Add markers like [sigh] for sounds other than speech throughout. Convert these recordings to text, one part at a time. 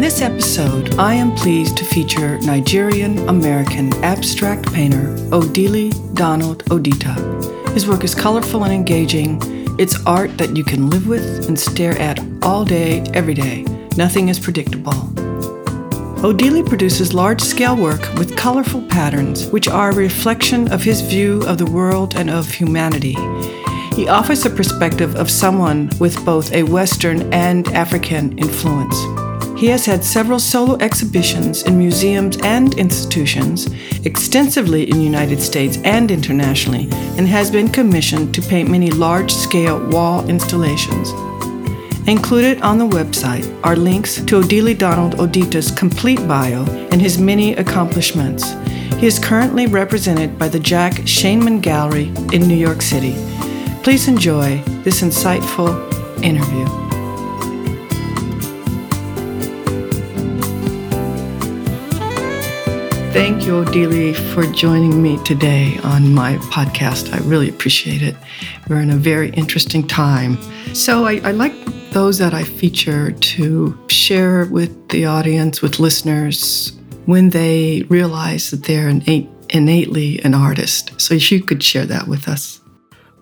In this episode, I am pleased to feature Nigerian American abstract painter Odili Donald Odita. His work is colorful and engaging. It's art that you can live with and stare at all day, every day. Nothing is predictable. Odili produces large scale work with colorful patterns, which are a reflection of his view of the world and of humanity. He offers a perspective of someone with both a Western and African influence. He has had several solo exhibitions in museums and institutions, extensively in the United States and internationally, and has been commissioned to paint many large scale wall installations. Included on the website are links to Odili Donald Odita's complete bio and his many accomplishments. He is currently represented by the Jack Shainman Gallery in New York City. Please enjoy this insightful interview. Thank you, Odili, for joining me today on my podcast. I really appreciate it. We're in a very interesting time. So, I, I like those that I feature to share with the audience, with listeners, when they realize that they're innate, innately an artist. So, if you could share that with us.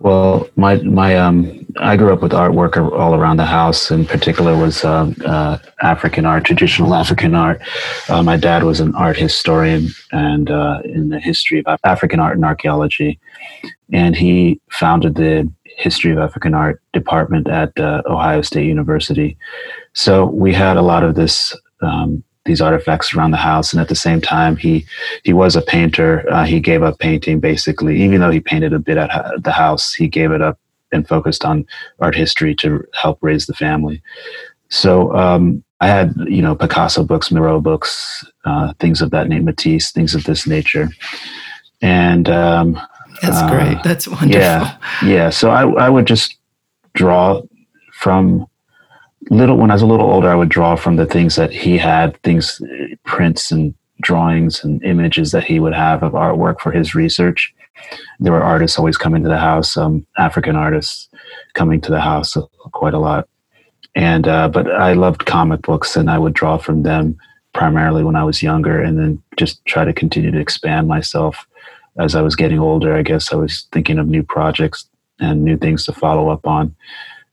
Well, my my um, I grew up with artwork all around the house. In particular, was uh, uh, African art, traditional African art. Uh, my dad was an art historian and uh, in the history of African art and archaeology, and he founded the history of African art department at uh, Ohio State University. So we had a lot of this um, these artifacts around the house. And at the same time, he he was a painter. Uh, he gave up painting basically, even though he painted a bit at the house. He gave it up and focused on art history to help raise the family. So um, I had you know Picasso books, Miro books, uh, things of that name, Matisse, things of this nature, and. Um, that's uh, great. That's wonderful. Yeah, yeah. So I, I would just draw from little when I was a little older, I would draw from the things that he had, things, prints and drawings and images that he would have of artwork for his research. There were artists always coming to the house, um, African artists coming to the house quite a lot. And uh, but I loved comic books, and I would draw from them primarily when I was younger, and then just try to continue to expand myself as I was getting older. I guess I was thinking of new projects and new things to follow up on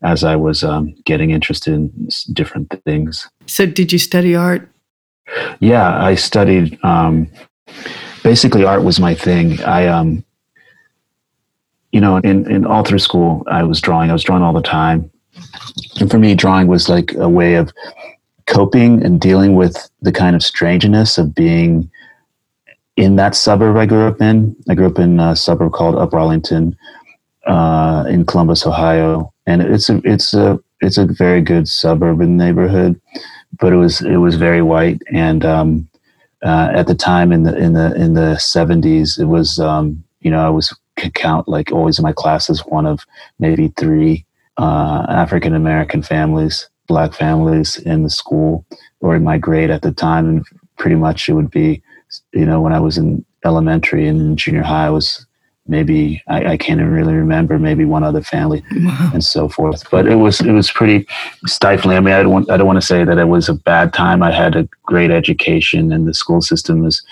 as I was um, getting interested in different things. So, did you study art? Yeah, I studied. Um, basically, art was my thing. I, um, you know, in, in all through school, I was drawing. I was drawing all the time, and for me, drawing was like a way of coping and dealing with the kind of strangeness of being in that suburb I grew up in. I grew up in a suburb called Upper Arlington uh, in Columbus, Ohio, and it's a it's a it's a very good suburban neighborhood, but it was it was very white, and um, uh, at the time in the in the in the seventies, it was um, you know I was count like always in my classes one of maybe three uh, African American families, black families in the school or in my grade at the time, and pretty much it would be you know when I was in elementary and junior high, I was maybe I, I, can't even really remember maybe one other family wow. and so forth but it was it was pretty stifling i mean i don't want i don't want to say that it was a bad time i had a great education and the school system was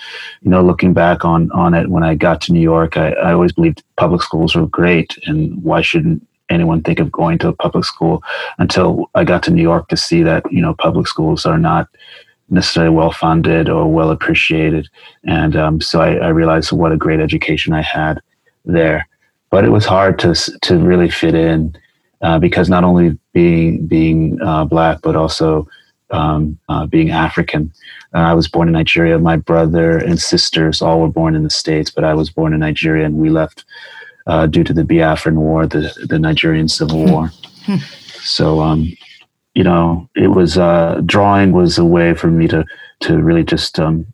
you know looking back on on it when i got to new york i, I always believed public schools were great and why shouldn't anyone think of going to a public school until i got to new york to see that you know public schools are not necessarily well funded or well appreciated. And um, so I, I, realized what a great education I had there. But it was hard to to really fit in uh, because not only being being uh, black, but also um, uh, being African. Uh, I was born in Nigeria. My brother and sisters all were born in the states, but I was born in Nigeria, and we left uh, due to the Biafran War, the the Nigerian Civil War. so um, you know, it was uh, drawing was a way for me to to really just um,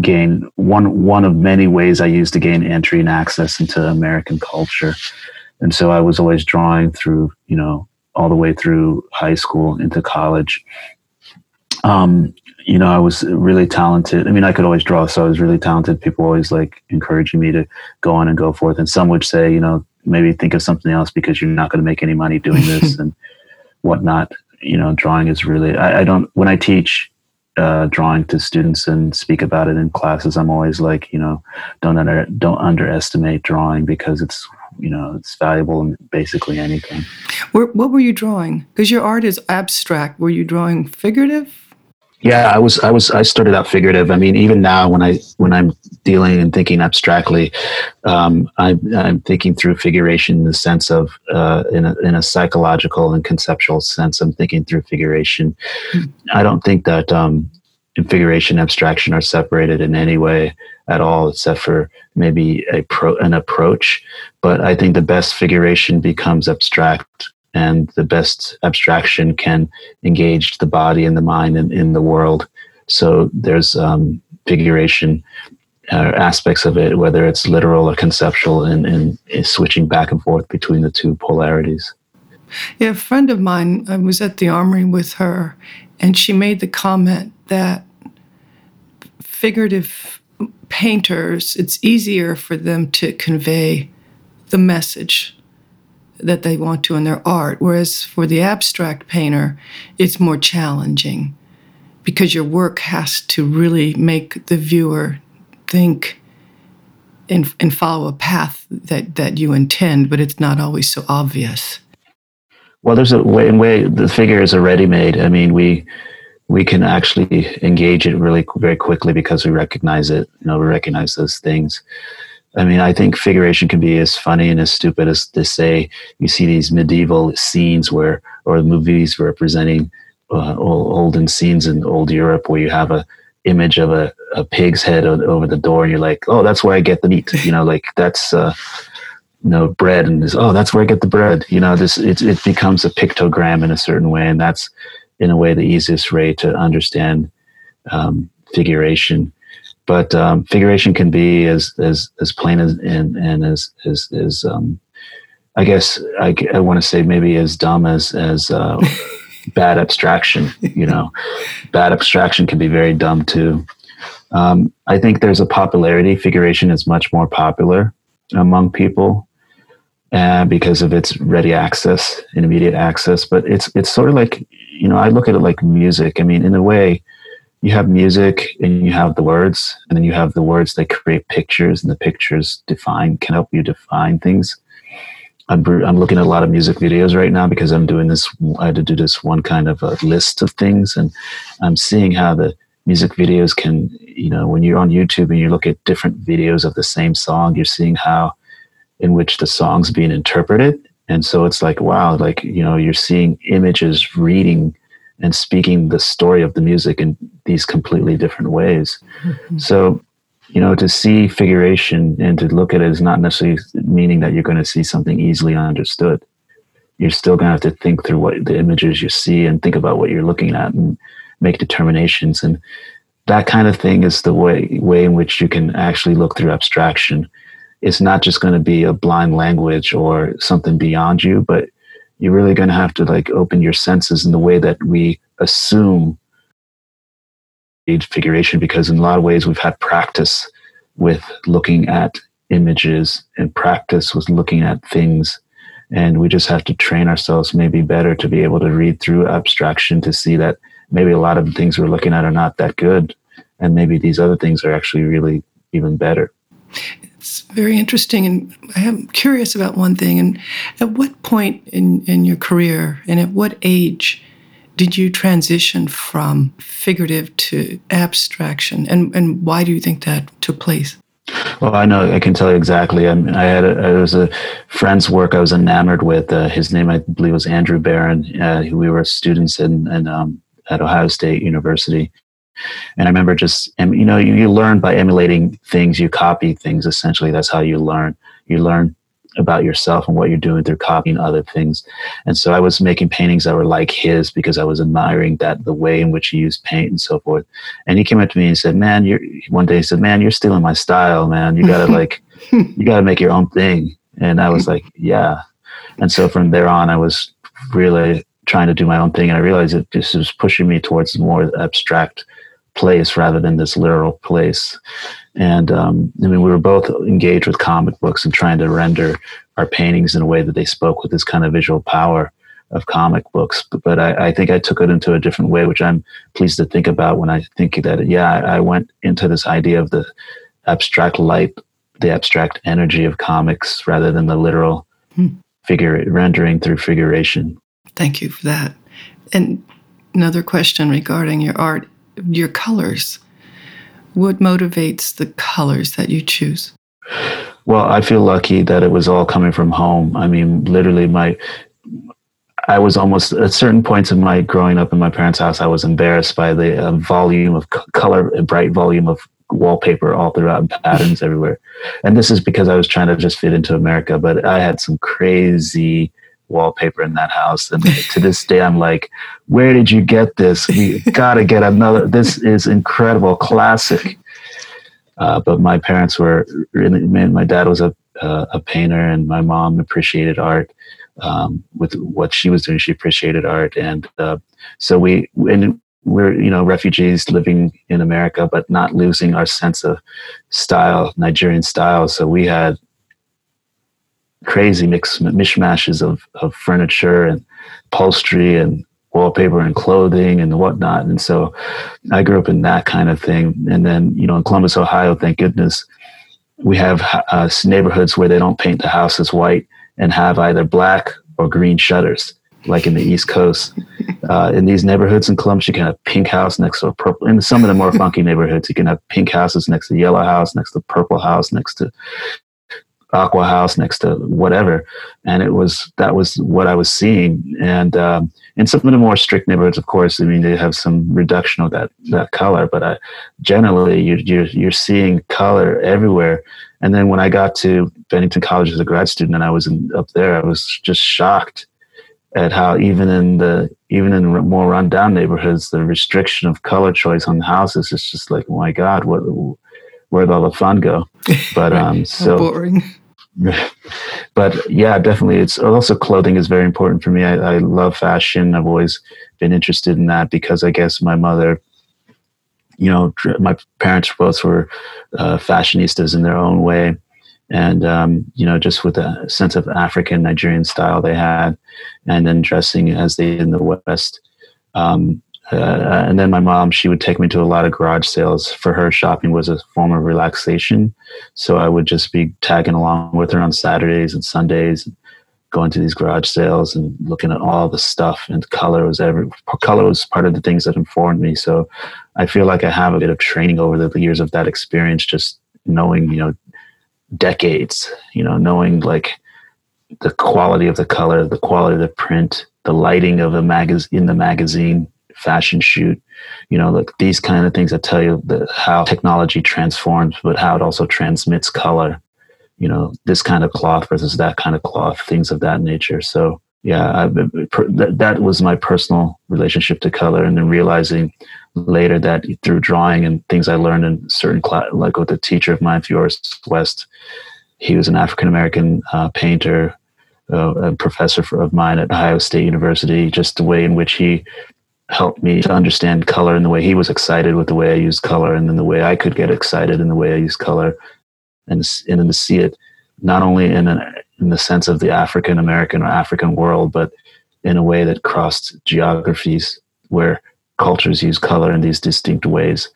gain one one of many ways I used to gain entry and access into American culture. And so I was always drawing through, you know, all the way through high school into college. Um, you know, I was really talented. I mean, I could always draw, so I was really talented. People always like encouraging me to go on and go forth. And some would say, you know, maybe think of something else because you're not going to make any money doing this [laughs] and whatnot you know, drawing is really, I, I don't, when I teach uh, drawing to students and speak about it in classes, I'm always like, you know, don't under, don't underestimate drawing because it's, you know, it's valuable in basically anything. What were you drawing? Because your art is abstract. Were you drawing figurative? Yeah, I was. I was. I started out figurative. I mean, even now, when I when I'm dealing and thinking abstractly, um, I, I'm thinking through figuration in the sense of uh, in a in a psychological and conceptual sense. I'm thinking through figuration. Mm-hmm. I don't think that um, figuration and abstraction are separated in any way at all, except for maybe a pro, an approach. But I think the best figuration becomes abstract and the best abstraction can engage the body and the mind in, in the world. So there's um, figuration uh, aspects of it, whether it's literal or conceptual, and, and switching back and forth between the two polarities. Yeah, a friend of mine, I was at the armory with her, and she made the comment that figurative painters, it's easier for them to convey the message that they want to in their art. Whereas for the abstract painter, it's more challenging because your work has to really make the viewer think and, and follow a path that, that you intend, but it's not always so obvious. Well, there's a way in way the figure is already made. I mean, we we can actually engage it really very quickly because we recognize it. You know, we recognize those things. I mean, I think figuration can be as funny and as stupid as to say you see these medieval scenes where, or movies representing uh, olden scenes in old Europe where you have a image of a, a pig's head over the door and you're like, oh, that's where I get the meat. You know, like that's, uh, you know, bread and this, oh, that's where I get the bread. You know, this, it, it becomes a pictogram in a certain way. And that's in a way the easiest way to understand um, figuration but um, figuration can be as as as plain as and and as as as um, I guess I, I want to say maybe as dumb as as uh, [laughs] bad abstraction. You know, bad abstraction can be very dumb too. Um, I think there's a popularity. Figuration is much more popular among people uh, because of its ready access and immediate access. But it's it's sort of like you know I look at it like music. I mean, in a way, you have music and you have the words and then you have the words that create pictures and the pictures define can help you define things. I'm, I'm looking at a lot of music videos right now because i'm doing this i had to do this one kind of a list of things and i'm seeing how the music videos can you know when you're on youtube and you look at different videos of the same song you're seeing how in which the song's being interpreted. And so it's like wow like you know you're seeing images reading and speaking the story of the music in these completely different ways. Mm-hmm. So, you know, to see figuration and to look at it is not necessarily meaning that you're going to see something easily understood. You're still going to have to think through what the images you see and think about what you're looking at and make determinations. And that kind of thing is the way way in which you can actually look through abstraction. It's not just going to be a blind language or something beyond you, but you're really going to have to like open your senses in the way that we assume figuration because in a lot of ways we've had practice with looking at images and practice with looking at things. And we just have to train ourselves maybe better to be able to read through abstraction to see that maybe a lot of the things we're looking at are not that good. And maybe these other things are actually really even better it's very interesting, and I am curious about one thing. And at what point in, in your career, and at what age, did you transition from figurative to abstraction? And, and why do you think that took place? Well, I know I can tell you exactly. I, mean, I had a, it was a friend's work I was enamored with. Uh, his name, I believe, was Andrew Barron. Uh, we were students in, in um, at Ohio State University, and I remember just, you know, you, you learn by emulating things. You copy things. Essentially, that's how you learn. You learn about yourself and what you're doing through copying other things. And so I was making paintings that were like his because I was admiring that the way in which he used paint and so forth. And he came up to me and said, "Man, you're." One day he said, "Man, you're stealing my style, man. You gotta [laughs] like, you gotta make your own thing." And I was like, "Yeah." And so from there on, I was really trying to do my own thing, and I realized it just was pushing me towards more abstract place rather than this literal place. And um, I mean, we were both engaged with comic books and trying to render our paintings in a way that they spoke with this kind of visual power of comic books. But, but I, I, think I took it into a different way, which I'm pleased to think about when I think that, yeah, I, I went into this idea of the abstract light, the abstract energy of comics rather than the literal hmm. figure rendering through figuration. Thank you for that. And another question regarding your art, your colors. What motivates the colors that you choose? Well, I feel lucky that it was all coming from home. I mean, literally, my I was almost at certain points in my growing up in my parents' house. I was embarrassed by the uh, volume of color, bright volume of wallpaper all throughout and patterns everywhere. And this is because I was trying to just fit into America. But I had some crazy wallpaper in that house. And to this day, I'm like, where did you get this? We got to get another. This is incredible, classic. Uh, but my parents were really, my dad was a, uh, a painter and my mom appreciated art. Um, with what she was doing, she appreciated art. And uh, so we, and we're, you know, refugees living in America, but not losing our sense of style, Nigerian style. So we had crazy mix mishmashes of, of furniture and upholstery and wallpaper and clothing and whatnot. And so I grew up in that kind of thing. And then, you know, in Columbus, Ohio, thank goodness, we have uh, neighborhoods where they don't paint the houses white and have either black or green shutters, like in the East Coast. Uh, in these neighborhoods in Columbus, you can have pink house next to a purple. In some of the more [laughs] funky neighborhoods, you can have pink houses next to yellow house, next to purple house, next to Aqua House next to whatever, and it was that was what I was seeing. And um, in some of the more strict neighborhoods, of course, I mean they have some reduction of that that color, but I, generally you, you're you're seeing color everywhere. And then when I got to Bennington College as a grad student, and I was in, up there, I was just shocked at how even in the even in more rundown neighborhoods, the restriction of color choice on the houses is just like, oh my God, what where'd all the fun go? But [laughs] um, so boring. [laughs] but yeah, definitely. It's also clothing is very important for me. I, I, love fashion. I've always been interested in that because I guess my mother, you know, my parents both were uh, fashionistas in their own way. And, um, you know, just with a sense of African Nigerian style they had, and then dressing as they did in the West. Um, uh, and then my mom, she would take me to a lot of garage sales. For her, shopping was a form of relaxation. So I would just be tagging along with her on Saturdays and Sundays, going to these garage sales and looking at all the stuff. And color was every color was part of the things that informed me. So I feel like I have a bit of training over the years of that experience, just knowing, you know, decades. You know, knowing like the quality of the color, the quality of the print, the lighting of the magazine in the magazine fashion shoot. You know like these kind of things that tell you the, how technology transforms but how it also transmits color. You know this kind of cloth versus that kind of cloth things of that nature. So yeah that, that was my personal relationship to color and then realizing later that through drawing and things i learned in certain class like with a teacher of mine Fioris West he was an african american uh, painter uh, a professor of mine at ohio state university just the way in which he helped me to understand color and the way he was excited with the way I used color, and then the way I could get excited in the way I used color, and and then to see it not only in an, in the sense of the African American or African world, but in a way that crossed geographies where cultures use color in these distinct ways,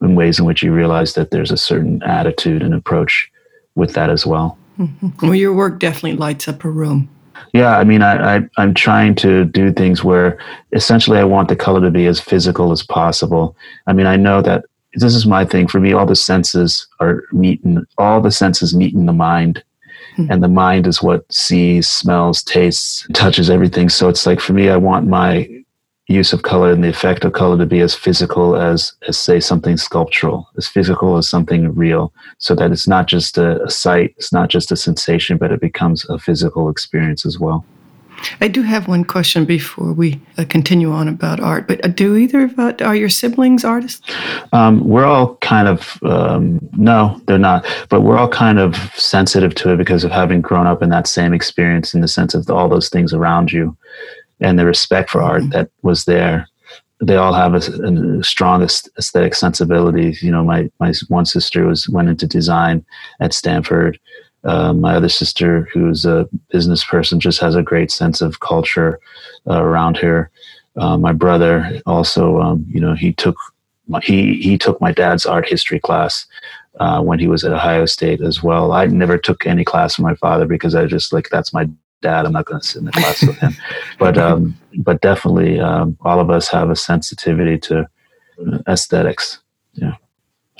in ways in which you realize that there's a certain attitude and approach with that as well. Mm-hmm. [laughs] Well, your work definitely lights up a room. Yeah, I mean, I, I I'm trying to do things where essentially I want the color to be as physical as possible. I mean, I know that this is my thing. For me, all the senses are meeting. All the senses meet in the mind, mm-hmm. and the mind is what sees, smells, tastes, touches everything. So it's like for me, I want my use of color and the effect of color to be as physical as, as say something sculptural, as physical as something real, so that it's not just a, a sight, it's not just a sensation, but it becomes a physical experience as well. I do have one question before we uh, continue on about art. But uh, do either of uh, are your siblings artists? Um, we're all kind of um, no, they're not. But we're all kind of sensitive to it because of having grown up in that same experience, in the sense of all those things around you and the respect for art that was there. They all have a, a strong aesthetic sensibility. You know, my my one sister was went into design at Stanford. Uh, my other sister, who's a business person, just has a great sense of culture uh, around here. Uh, my brother also, um, you know, he took my, he he took my dad's art history class uh, when he was at Ohio State as well. I never took any class from my father because I just like that's my dad. I'm not going to sit in the class with him, [laughs] but um, but definitely, um, all of us have a sensitivity to aesthetics, yeah,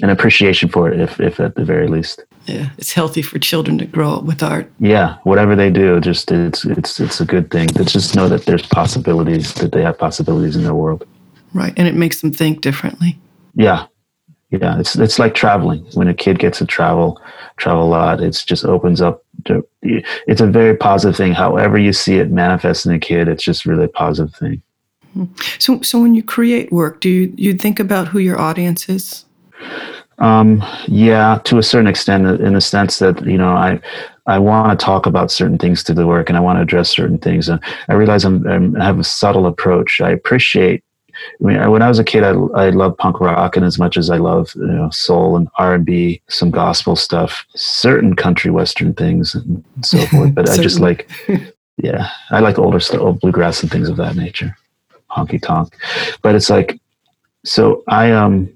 an appreciation for it, if if at the very least. Yeah, it's healthy for children to grow up with art. Yeah, whatever they do, just it's it's it's a good thing. To just know that there's possibilities, that they have possibilities in their world. Right, and it makes them think differently. Yeah, yeah. It's it's like traveling. When a kid gets to travel, travel a lot, it just opens up to, it's a very positive thing. However you see it manifest in a kid, it's just really a positive thing. So, so when you create work, do you you think about who your audience is? Um, yeah, to a certain extent, in the sense that you know, I I want to talk about certain things to the work, and I want to address certain things. And I realize I'm, I'm I have a subtle approach. I appreciate I mean, when I was a kid, I, I loved punk rock, and as much as I love you know soul and R and B, some gospel stuff, certain country western things, and so [laughs] forth. But I just like, yeah, I like older stuff, old bluegrass and things of that nature, honky tonk. But it's like, so I um,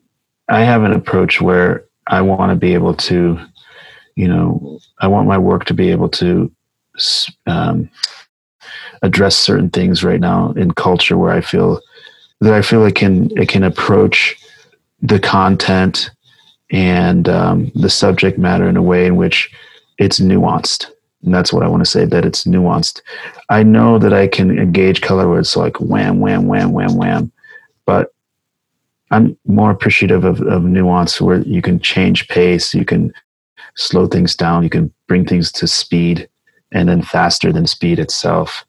I have an approach where I want to be able to, you know, I want my work to be able to um, address certain things right now in culture where I feel that I feel it can it can approach the content and um, the subject matter in a way in which it's nuanced. And that's what I want to say that it's nuanced. I know that I can engage color it's like wham, wham, wham, wham, wham. But I'm more appreciative of, of nuance where you can change pace, you can slow things down, you can bring things to speed and then faster than speed itself,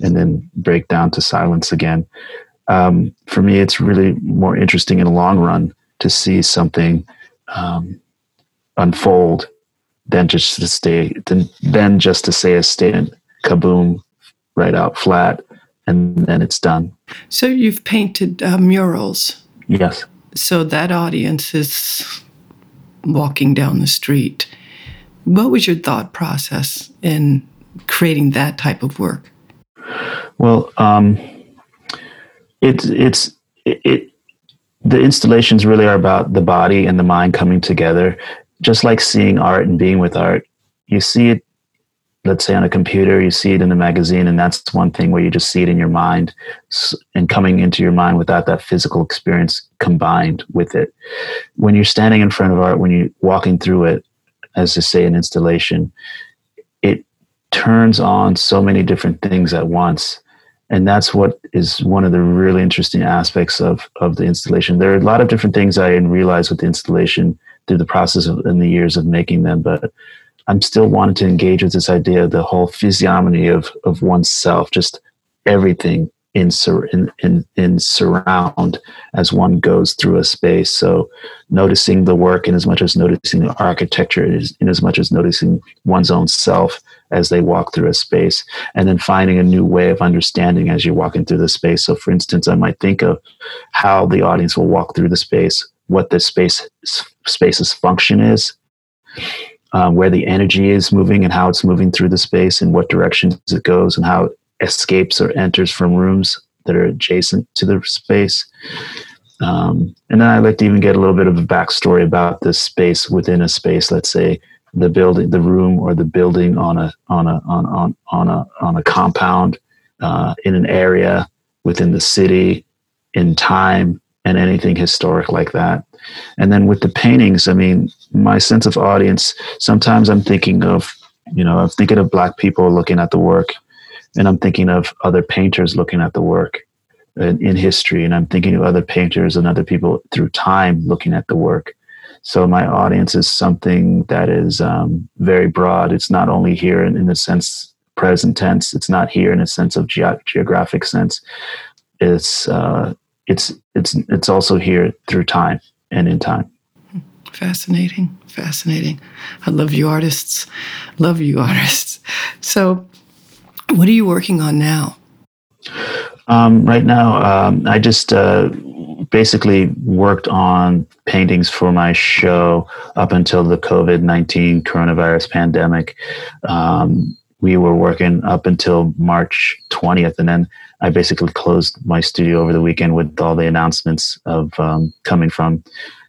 and then break down to silence again um, for me, it's really more interesting in the long run to see something um, unfold than just to stay than, than just to say a statement, kaboom, right out flat, and then it's done. So you've painted uh, murals. Yes. So that audience is walking down the street. What was your thought process in creating that type of work? Well, um, it's it's it, it the installations really are about the body and the mind coming together. Just like seeing art and being with art you see it let's say on a computer you see it in a magazine and that's one thing where you just see it in your mind and coming into your mind without that physical experience combined with it. When you're standing in front of art when you're walking through it as to say an installation it turns on so many different things at once and that's what is one of the really interesting aspects of of the installation. There are a lot of different things i didn't realize with the installation through the process of in the years of making them but i'm still wanting to engage with this idea of the whole physiognomy of of oneself just everything in, in, in, surround as one goes through a space. So noticing the work in as much as noticing the architecture, in as much as noticing one's own self as they walk through a space, and then finding a new way of understanding as you're walking through the space. So, for instance, I might think of how the audience will walk through the space, what the space space's function is, um, where the energy is moving, and how it's moving through the space, and what directions it goes, and how escapes or enters from rooms that are adjacent to the space. Um, and then I like to even get a little bit of a backstory about this space within a space. Let's say the building, the room, or the building on a on a on on on a on a compound uh, in an area within the city in time and anything historic like that. And then with the paintings, I mean, my sense of audience. Sometimes I'm thinking of, you know, I'm thinking of black people looking at the work, and I'm thinking of other painters looking at the work in, in history, and I'm thinking of other painters and other people through time looking at the work. So my audience is something that is um, very broad. It's not only here in, in the sense present tense. It's not here in a sense of ge- geographic sense. It's uh, it's it's it's also here through time and in time. Fascinating, fascinating. I love you artists. Love you artists. So, what are you working on now? Um, right now, um, I just uh, basically worked on paintings for my show up until the COVID 19 coronavirus pandemic. Um, we were working up until March 20th, and then I basically closed my studio over the weekend with all the announcements of um, coming from,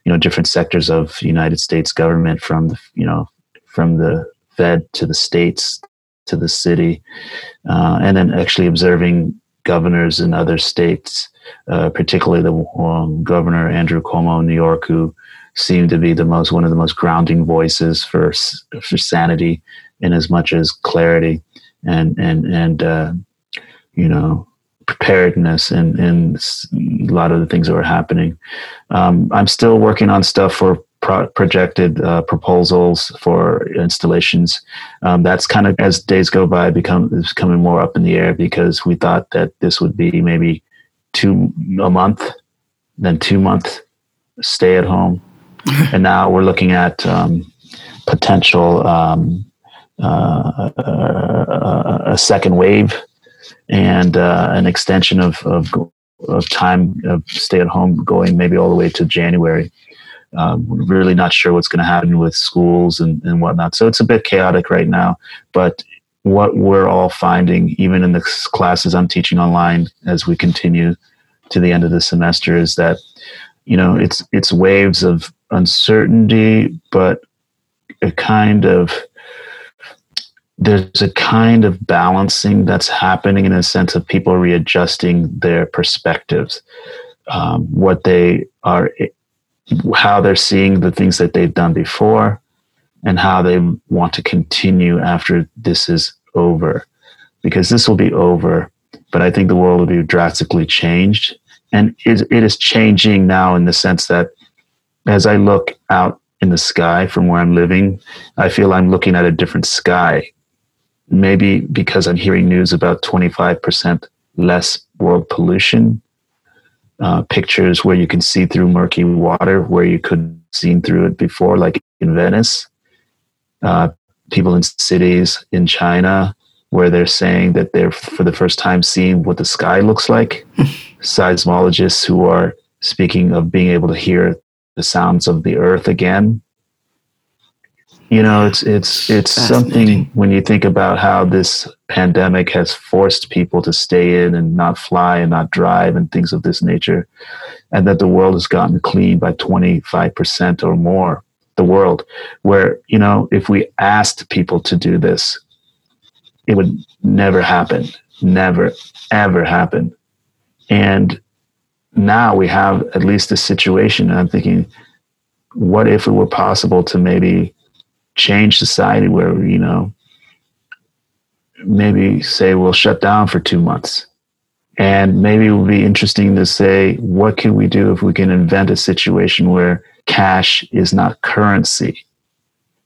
you know, different sectors of United States government, from the, you know, from the Fed to the states to the city, uh, and then actually observing governors in other states, uh, particularly the um, governor Andrew Cuomo in New York, who seemed to be the most one of the most grounding voices for for sanity in as much as clarity and and and uh, you know preparedness and and a lot of the things that were happening. Um, I'm still working on stuff for pro- projected uh, proposals for installations. Um, that's kind of as days go by, become is coming more up in the air because we thought that this would be maybe two a month, then two month stay at home, [laughs] and now we're looking at um, potential um, uh, a, a, second wave and uh, an extension of, of, of time of stay at home going maybe all the way to January. Um, we're really not sure what's going to happen with schools and, and whatnot. So it's a bit chaotic right now. But what we're all finding, even in the classes I'm teaching online as we continue to the end of the semester, is that you know it's it's waves of uncertainty, but a kind of there's a kind of balancing that's happening in a sense of people readjusting their perspectives, um, what they are, how they're seeing the things that they've done before, and how they want to continue after this is over. Because this will be over, but I think the world will be drastically changed. And it, is changing now in the sense that as I look out in the sky from where I'm living, I feel I'm looking at a different sky maybe because I'm hearing news about 25% less world pollution, uh, pictures where you can see through murky water where you could seen through it before, like in Venice. Uh, people in cities in China where they're saying that they're for the first time seeing what the sky looks like. [laughs] Seismologists who are speaking of being able to hear the sounds of the earth again you know, it's it's it's something when you think about how this pandemic has forced people to stay in and not fly and not drive and things of this nature, and that the world has gotten clean by twenty five percent or more. The world, where you know, if we asked people to do this, it would never happen, never ever happen, and now we have at least a situation. And I'm thinking, what if it were possible to maybe change society where you know maybe say we'll shut down for two months. And maybe it would be interesting to say what can we do if we can invent a situation where cash is not currency?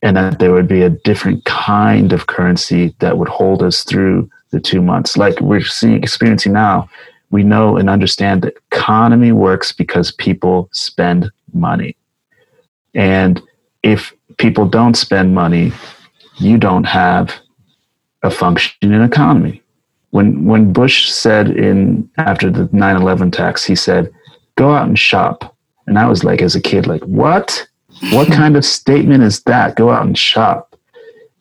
And that there would be a different kind of currency that would hold us through the two months. Like we're seeing experiencing now we know and understand that economy works because people spend money. And if people don't spend money, you don't have a functioning economy. When when Bush said in after the 9/11 tax, he said, "Go out and shop," and I was like, as a kid, like, "What? What [laughs] kind of statement is that? Go out and shop."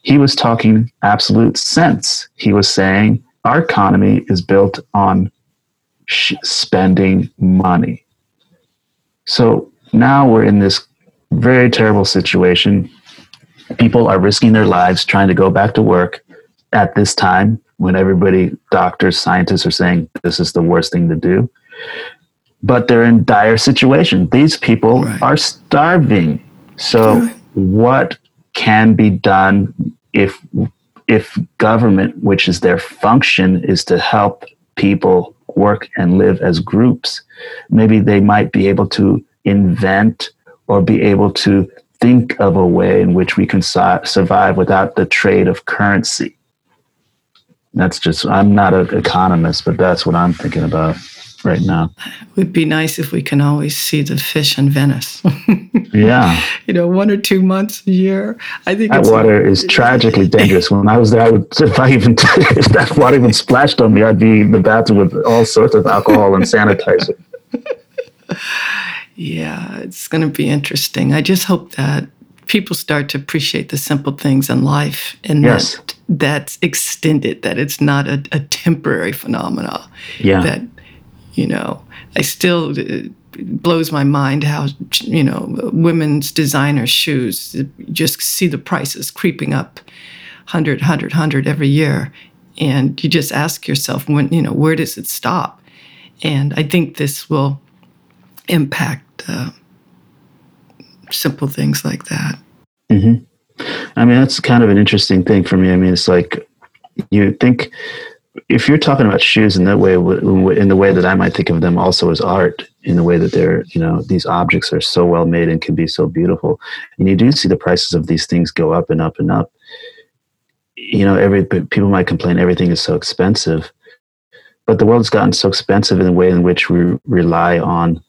He was talking absolute sense. He was saying our economy is built on sh- spending money. So now we're in this very terrible situation people are risking their lives trying to go back to work at this time when everybody, doctors, scientists are saying this is the worst thing to do. But they're in dire situation. These people right. are starving. So, right. what can be done if if government, which is their function, is to help people work and live as groups, maybe they might be able to invent or be able to think of a way in which we can su- survive without the trade of currency. That's just, I'm not an economist, but that's what I'm thinking about right now. It would be nice if we can always see the fish in Venice. [laughs] yeah. You know, one or two months a year. I think that water is [laughs] tragically dangerous. When I was there, I would, [laughs] if I even, if that water even splashed on me, I'd be in the bathroom with all sorts of alcohol and sanitizer. Yeah, it's going to be interesting. I just hope that people start to appreciate the simple things in life and yes. that that's extended, that it's not a, a temporary phenomena. Yeah. That, you know, I still, it blows my mind how, you know, women's designer shoes, just see the prices creeping up 100, 100, 100 every year. And you just ask yourself, when, you know, where does it stop? And I think this will impact uh, simple things like that. Mm-hmm. I mean, that's kind of an interesting thing for me. I mean, it's like you think if you're talking about shoes in that way, in the way that I might think of them also as art, in the way that they're, you know, these objects are so well made and can be so beautiful, and you do see the prices of these things go up and up and up. You know, every people might complain everything is so expensive, but the world's gotten so expensive in the way in which we rely on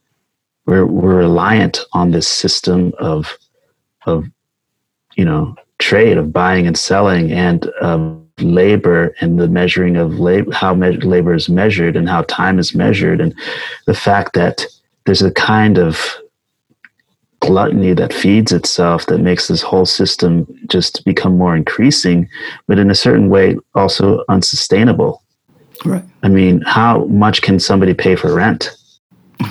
we're we're reliant on this system of of you know trade of buying and selling and of labor and the measuring of labor how me- labor is measured and how time is measured. And the fact that there's a kind of gluttony that feeds itself that makes this whole system just become more increasing but in a certain way also unsustainable. Right. I mean how much can somebody pay for rent?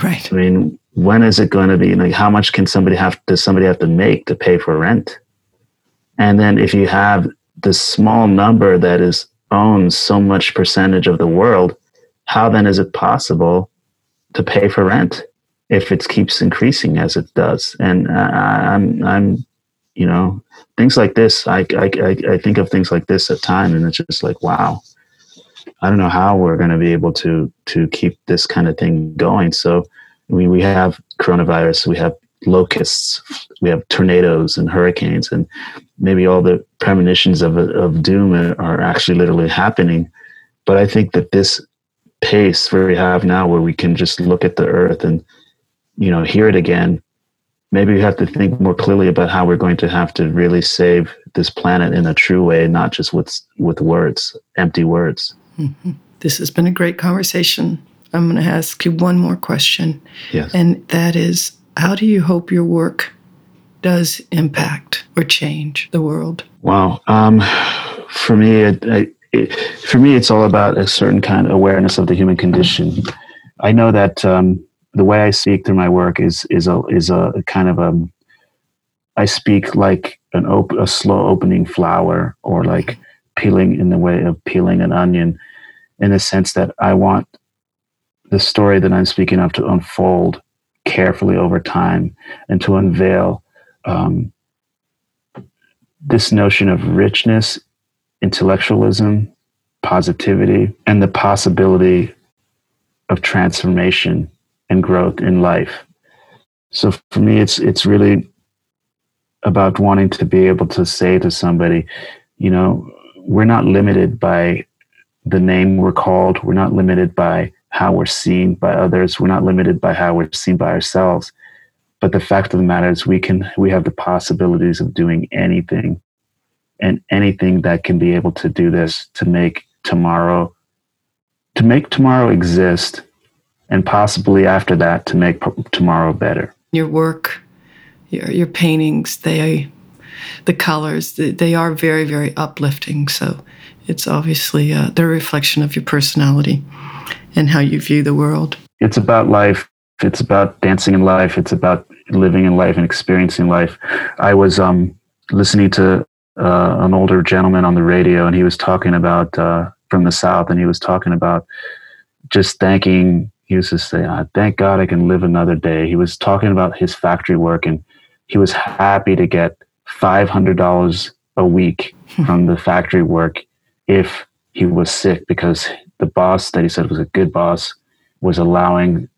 Right. I mean when is it going to be? Like how much can somebody have does somebody have to make to pay for rent? And then if you have the small number that is owns so much percentage of the world how then is it possible to pay for rent if it keeps increasing as it does? And I, i'm i'm you know things like this I, I i think of things like this at time and it's just like wow. I don't know how we're going to be able to to keep this kind of thing going. So we, we have coronavirus, we have locusts, we have tornadoes and hurricanes, and maybe all the premonitions of, of doom are actually literally happening. But I think that this pace where we have now, where we can just look at the earth and, you know, hear it again, maybe we have to think more clearly about how we're going to have to really save this planet in a true way, not just with, with words, empty words. Mm-hmm. This has been a great conversation. I'm going to ask you one more question. Yes. And that is how do you hope your work does impact or change the world? Wow. Um, for me, it, it, for me, it's all about a certain kind of awareness of the human condition. I know that um, the way I speak through my work is is a is a kind of a I speak like an op- a slow opening flower or like peeling in the way of peeling an onion in the sense that I want the story that I'm speaking of to unfold carefully over time and to unveil um, this notion of richness, intellectualism, positivity, and the possibility of transformation and growth in life. So for me, it's it's really about wanting to be able to say to somebody, you know, we're not limited by the name we're called. We're not limited by how we're seen by others. We're not limited by how we're seen by ourselves. But the fact of the matter is we can we have the possibilities of doing anything and anything that can be able to do this to make tomorrow to make tomorrow exist and possibly after that to make tomorrow better. Your work, your your paintings, they the colors, they are very very uplifting. So it's obviously uh, the reflection of your personality and how you view the world. It's about life. It's about dancing in life. It's about living in life and experiencing life. I was um listening to uh, an older gentleman on the radio, and he was talking about uh, from the South, and he was talking about just thanking. He was just saying, ah, "Thank God I can live another day." He was talking about his factory work, and he was happy to get five hundred dollars a week [laughs] from the factory work if he was sick because the boss that he said was a good boss was allowing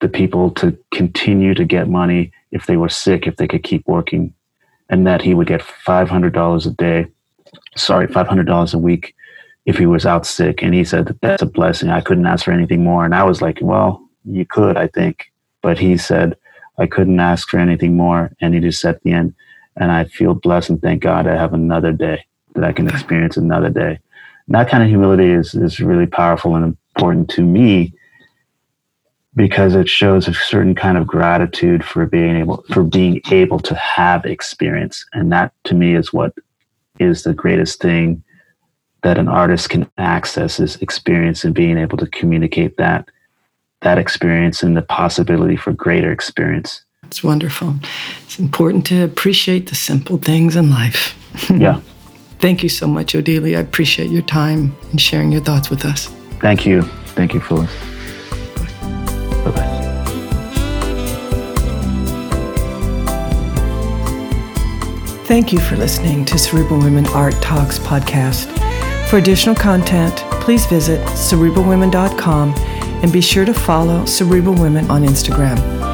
the people to continue to get money if they were sick if they could keep working and that he would get $500 a day sorry $500 a week if he was out sick. And he said that's a blessing. I couldn't ask for anything more. And i was like well you could i think. But he said i couldn't ask for anything more. And he just said the end and i feel blessed and thank god i have another day that i can experience another day that kind of humility is, is really powerful and important to me because it shows a certain kind of gratitude for being able for being able to have experience. And that to me is what is the greatest thing that an artist can access is experience and being able to communicate that that experience and the possibility for greater experience. It's wonderful. It's important to appreciate the simple things in life. Yeah [laughs] thank you so much odili i appreciate your time and sharing your thoughts with us thank you thank you phyllis Bye-bye. Thank you for listening to Cerebral Women Art Talks podcast. For additional content, please visit cerebralwomen.com and be sure to follow Cerebral Women on Instagram.